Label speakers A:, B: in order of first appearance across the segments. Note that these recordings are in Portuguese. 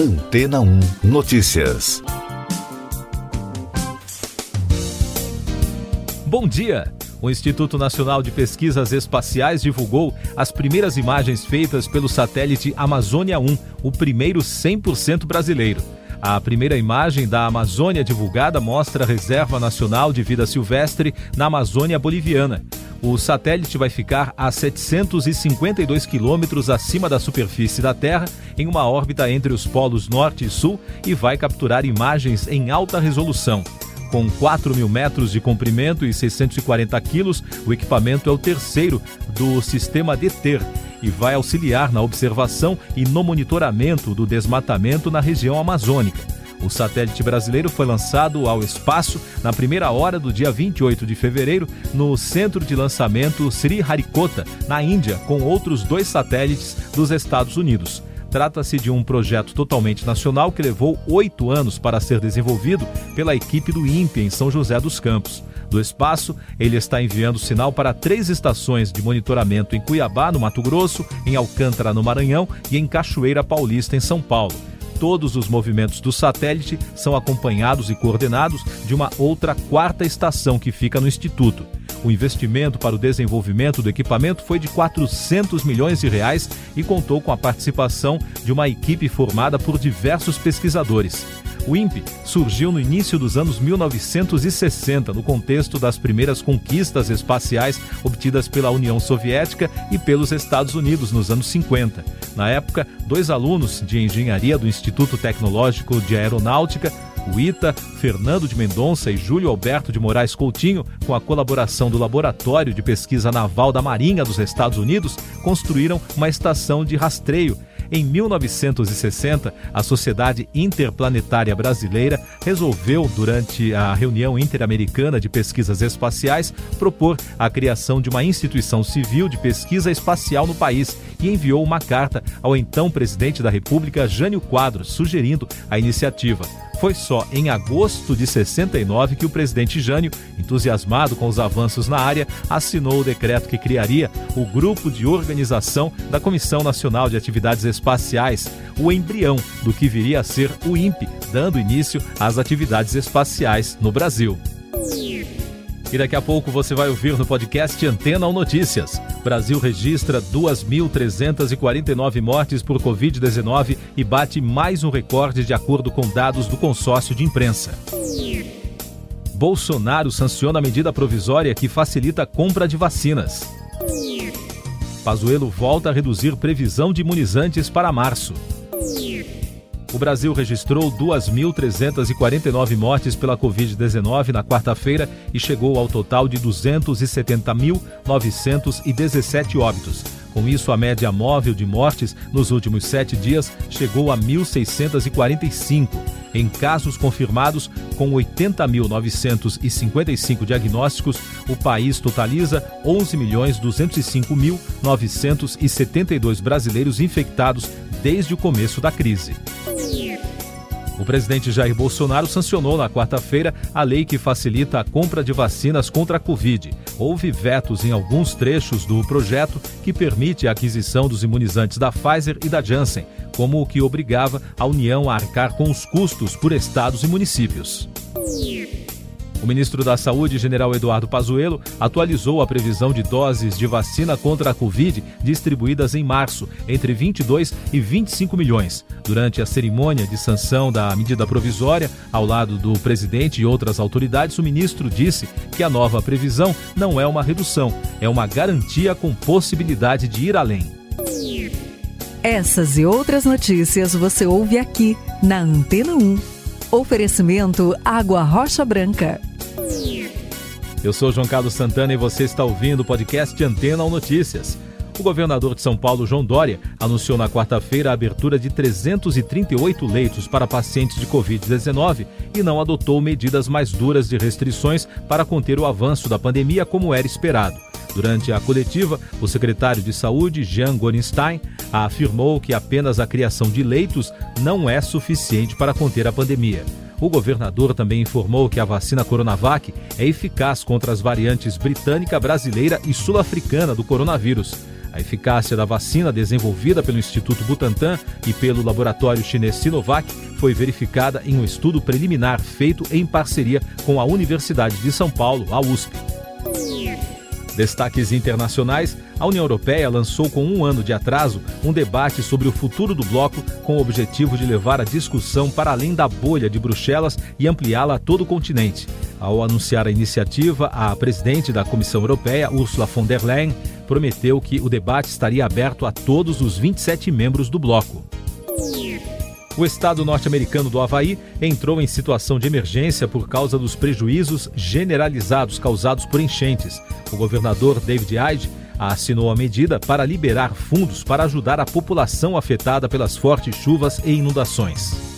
A: Antena 1 Notícias.
B: Bom dia! O Instituto Nacional de Pesquisas Espaciais divulgou as primeiras imagens feitas pelo satélite Amazônia 1, o primeiro 100% brasileiro. A primeira imagem da Amazônia divulgada mostra a Reserva Nacional de Vida Silvestre na Amazônia Boliviana. O satélite vai ficar a 752 quilômetros acima da superfície da Terra, em uma órbita entre os polos norte e sul, e vai capturar imagens em alta resolução. Com 4 mil metros de comprimento e 640 quilos, o equipamento é o terceiro do sistema DETER e vai auxiliar na observação e no monitoramento do desmatamento na região amazônica. O satélite brasileiro foi lançado ao espaço na primeira hora do dia 28 de fevereiro no centro de lançamento Sri Harikota, na Índia, com outros dois satélites dos Estados Unidos. Trata-se de um projeto totalmente nacional que levou oito anos para ser desenvolvido pela equipe do INPE em São José dos Campos. Do espaço, ele está enviando sinal para três estações de monitoramento em Cuiabá, no Mato Grosso, em Alcântara, no Maranhão e em Cachoeira Paulista, em São Paulo todos os movimentos do satélite são acompanhados e coordenados de uma outra quarta estação que fica no Instituto. O investimento para o desenvolvimento do equipamento foi de 400 milhões de reais e contou com a participação de uma equipe formada por diversos pesquisadores. O INPE surgiu no início dos anos 1960, no contexto das primeiras conquistas espaciais obtidas pela União Soviética e pelos Estados Unidos nos anos 50. Na época, dois alunos de engenharia do Instituto Tecnológico de Aeronáutica o ITA, Fernando de Mendonça e Júlio Alberto de Moraes Coutinho, com a colaboração do Laboratório de Pesquisa Naval da Marinha dos Estados Unidos, construíram uma estação de rastreio em 1960, a Sociedade Interplanetária Brasileira resolveu, durante a reunião interamericana de pesquisas espaciais, propor a criação de uma instituição civil de pesquisa espacial no país e enviou uma carta ao então presidente da República, Jânio Quadros, sugerindo a iniciativa. Foi só em agosto de 69 que o presidente Jânio, entusiasmado com os avanços na área, assinou o decreto que criaria o Grupo de Organização da Comissão Nacional de Atividades Espaciais, o embrião do que viria a ser o INPE, dando início às atividades espaciais no Brasil. E daqui a pouco você vai ouvir no podcast Antena ou Notícias. Brasil registra 2.349 mortes por Covid-19 e bate mais um recorde de acordo com dados do consórcio de imprensa. Bolsonaro sanciona a medida provisória que facilita a compra de vacinas. Pazuello volta a reduzir previsão de imunizantes para março o Brasil registrou 2.349 mortes pela Covid-19 na quarta-feira e chegou ao total de 270.917 óbitos. Com isso, a média móvel de mortes nos últimos sete dias chegou a 1.645. Em casos confirmados, com 80.955 diagnósticos, o país totaliza 11.205.972 brasileiros infectados desde o começo da crise. O presidente Jair Bolsonaro sancionou na quarta-feira a lei que facilita a compra de vacinas contra a Covid. Houve vetos em alguns trechos do projeto que permite a aquisição dos imunizantes da Pfizer e da Janssen, como o que obrigava a União a arcar com os custos por estados e municípios. O ministro da Saúde, general Eduardo Pazuello, atualizou a previsão de doses de vacina contra a Covid distribuídas em março, entre 22 e 25 milhões. Durante a cerimônia de sanção da medida provisória, ao lado do presidente e outras autoridades, o ministro disse que a nova previsão não é uma redução, é uma garantia com possibilidade de ir além.
C: Essas e outras notícias você ouve aqui na Antena 1. Oferecimento Água Rocha Branca.
B: Eu sou João Carlos Santana e você está ouvindo o podcast Antena ou Notícias. O governador de São Paulo, João Dória, anunciou na quarta-feira a abertura de 338 leitos para pacientes de Covid-19 e não adotou medidas mais duras de restrições para conter o avanço da pandemia como era esperado. Durante a coletiva, o secretário de Saúde, Jean Gorenstein, afirmou que apenas a criação de leitos não é suficiente para conter a pandemia. O governador também informou que a vacina Coronavac é eficaz contra as variantes britânica, brasileira e sul-africana do coronavírus. A eficácia da vacina desenvolvida pelo Instituto Butantan e pelo laboratório chinês Sinovac foi verificada em um estudo preliminar feito em parceria com a Universidade de São Paulo, a USP. Destaques internacionais: a União Europeia lançou com um ano de atraso um debate sobre o futuro do bloco com o objetivo de levar a discussão para além da bolha de Bruxelas e ampliá-la a todo o continente. Ao anunciar a iniciativa, a presidente da Comissão Europeia, Ursula von der Leyen, prometeu que o debate estaria aberto a todos os 27 membros do bloco. O estado norte-americano do Havaí entrou em situação de emergência por causa dos prejuízos generalizados causados por enchentes. O governador David Ide assinou a medida para liberar fundos para ajudar a população afetada pelas fortes chuvas e inundações.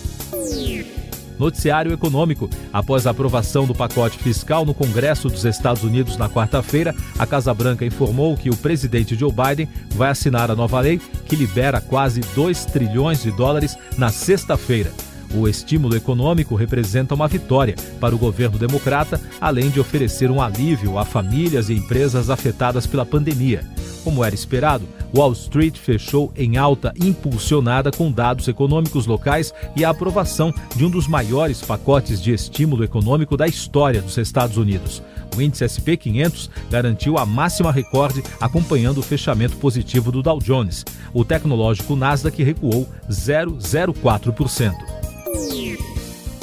B: Noticiário Econômico. Após a aprovação do pacote fiscal no Congresso dos Estados Unidos na quarta-feira, a Casa Branca informou que o presidente Joe Biden vai assinar a nova lei que libera quase 2 trilhões de dólares na sexta-feira. O estímulo econômico representa uma vitória para o governo democrata, além de oferecer um alívio a famílias e empresas afetadas pela pandemia. Como era esperado, Wall Street fechou em alta impulsionada com dados econômicos locais e a aprovação de um dos maiores pacotes de estímulo econômico da história dos Estados Unidos. O índice SP 500 garantiu a máxima recorde, acompanhando o fechamento positivo do Dow Jones. O tecnológico Nasdaq recuou 0,04%.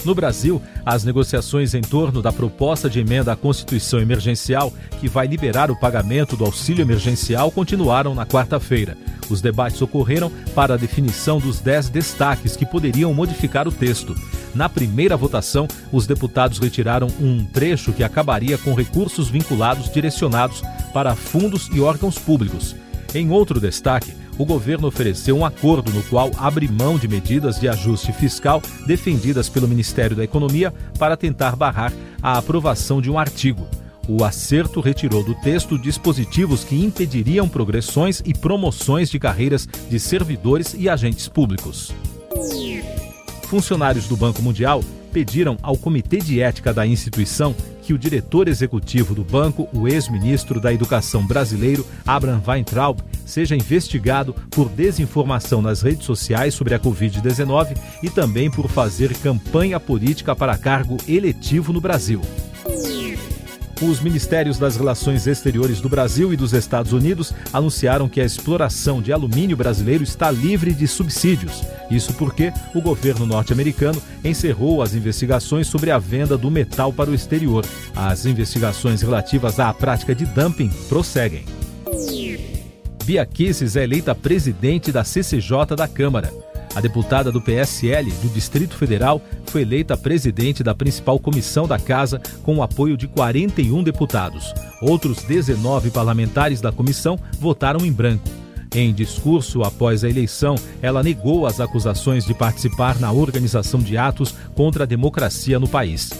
B: No Brasil, as negociações em torno da proposta de emenda à Constituição Emergencial, que vai liberar o pagamento do auxílio emergencial, continuaram na quarta-feira. Os debates ocorreram para a definição dos dez destaques que poderiam modificar o texto. Na primeira votação, os deputados retiraram um trecho que acabaria com recursos vinculados direcionados para fundos e órgãos públicos. Em outro destaque, o governo ofereceu um acordo no qual abre mão de medidas de ajuste fiscal defendidas pelo Ministério da Economia para tentar barrar a aprovação de um artigo. O acerto retirou do texto dispositivos que impediriam progressões e promoções de carreiras de servidores e agentes públicos. Funcionários do Banco Mundial pediram ao Comitê de Ética da instituição que o diretor executivo do banco, o ex-ministro da Educação brasileiro, Abraham Weintraub, seja investigado por desinformação nas redes sociais sobre a Covid-19 e também por fazer campanha política para cargo eletivo no Brasil. Os Ministérios das Relações Exteriores do Brasil e dos Estados Unidos anunciaram que a exploração de alumínio brasileiro está livre de subsídios. Isso porque o governo norte-americano encerrou as investigações sobre a venda do metal para o exterior. As investigações relativas à prática de dumping prosseguem. Bia Kisses é eleita presidente da CCJ da Câmara. A deputada do PSL do Distrito Federal foi eleita presidente da principal comissão da Casa com o apoio de 41 deputados. Outros 19 parlamentares da comissão votaram em branco. Em discurso após a eleição, ela negou as acusações de participar na organização de atos contra a democracia no país.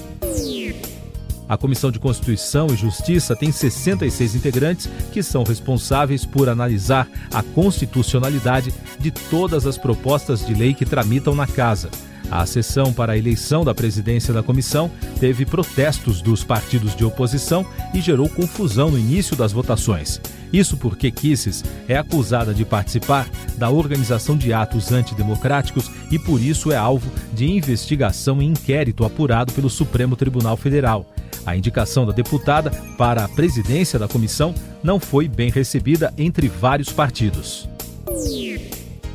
B: A Comissão de Constituição e Justiça tem 66 integrantes que são responsáveis por analisar a constitucionalidade de todas as propostas de lei que tramitam na Casa. A sessão para a eleição da presidência da comissão teve protestos dos partidos de oposição e gerou confusão no início das votações. Isso porque Kisses é acusada de participar da organização de atos antidemocráticos e por isso é alvo de investigação e inquérito apurado pelo Supremo Tribunal Federal. A indicação da deputada para a presidência da comissão não foi bem recebida entre vários partidos.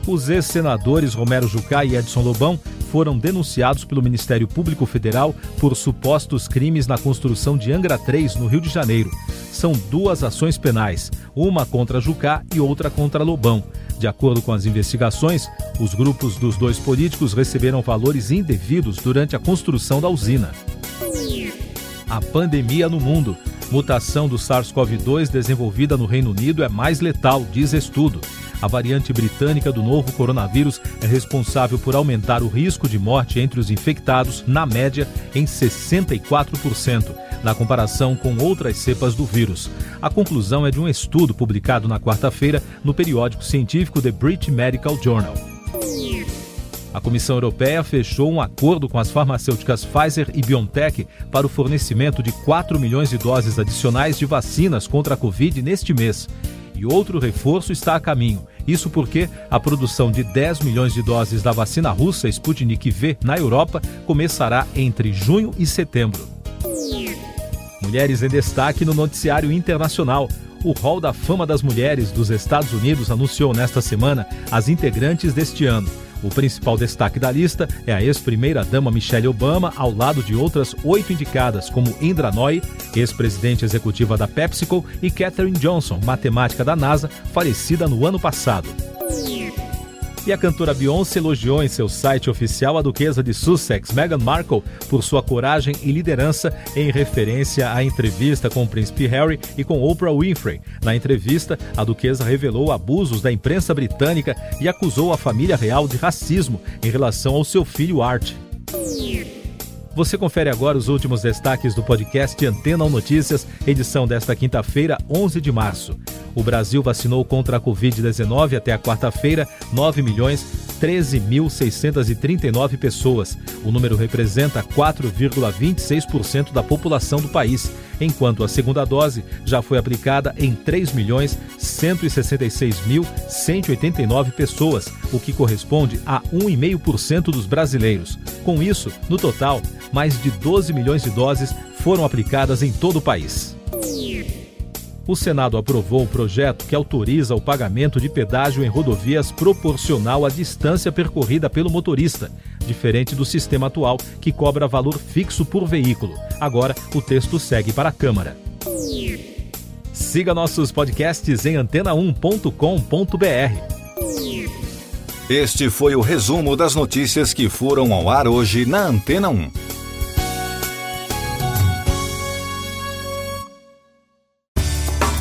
B: Os ex-senadores Romero Jucá e Edson Lobão foram denunciados pelo Ministério Público Federal por supostos crimes na construção de Angra 3, no Rio de Janeiro. São duas ações penais, uma contra Jucá e outra contra Lobão. De acordo com as investigações, os grupos dos dois políticos receberam valores indevidos durante a construção da usina a pandemia no mundo. Mutação do SARS-CoV-2 desenvolvida no Reino Unido é mais letal, diz estudo. A variante britânica do novo coronavírus é responsável por aumentar o risco de morte entre os infectados, na média, em 64%, na comparação com outras cepas do vírus. A conclusão é de um estudo publicado na quarta-feira no periódico científico The British Medical Journal. A Comissão Europeia fechou um acordo com as farmacêuticas Pfizer e BioNTech para o fornecimento de 4 milhões de doses adicionais de vacinas contra a Covid neste mês. e outro reforço está a caminho. Isso porque a produção de 10 milhões de doses da vacina russa Sputnik V na Europa começará entre junho e setembro. Mulheres em destaque no noticiário internacional. O Hall da Fama das Mulheres dos Estados Unidos anunciou nesta semana as integrantes deste ano. O principal destaque da lista é a ex-primeira-dama Michelle Obama, ao lado de outras oito indicadas, como Indra Nooyi, ex-presidente executiva da PepsiCo, e Katherine Johnson, matemática da NASA, falecida no ano passado. E a cantora Beyoncé elogiou em seu site oficial a duquesa de Sussex, Meghan Markle, por sua coragem e liderança em referência à entrevista com o príncipe Harry e com Oprah Winfrey. Na entrevista, a duquesa revelou abusos da imprensa britânica e acusou a família real de racismo em relação ao seu filho Art. Você confere agora os últimos destaques do podcast Antena ou Notícias, edição desta quinta-feira, 11 de março. O Brasil vacinou contra a Covid-19 até a quarta-feira 9 milhões 13.639 pessoas. O número representa 4,26% da população do país, enquanto a segunda dose já foi aplicada em 3.166.189 pessoas, o que corresponde a 1,5% dos brasileiros. Com isso, no total, mais de 12 milhões de doses foram aplicadas em todo o país. O Senado aprovou o projeto que autoriza o pagamento de pedágio em rodovias proporcional à distância percorrida pelo motorista, diferente do sistema atual que cobra valor fixo por veículo. Agora, o texto segue para a Câmara. Siga nossos podcasts em antena1.com.br.
A: Este foi o resumo das notícias que foram ao ar hoje na Antena 1.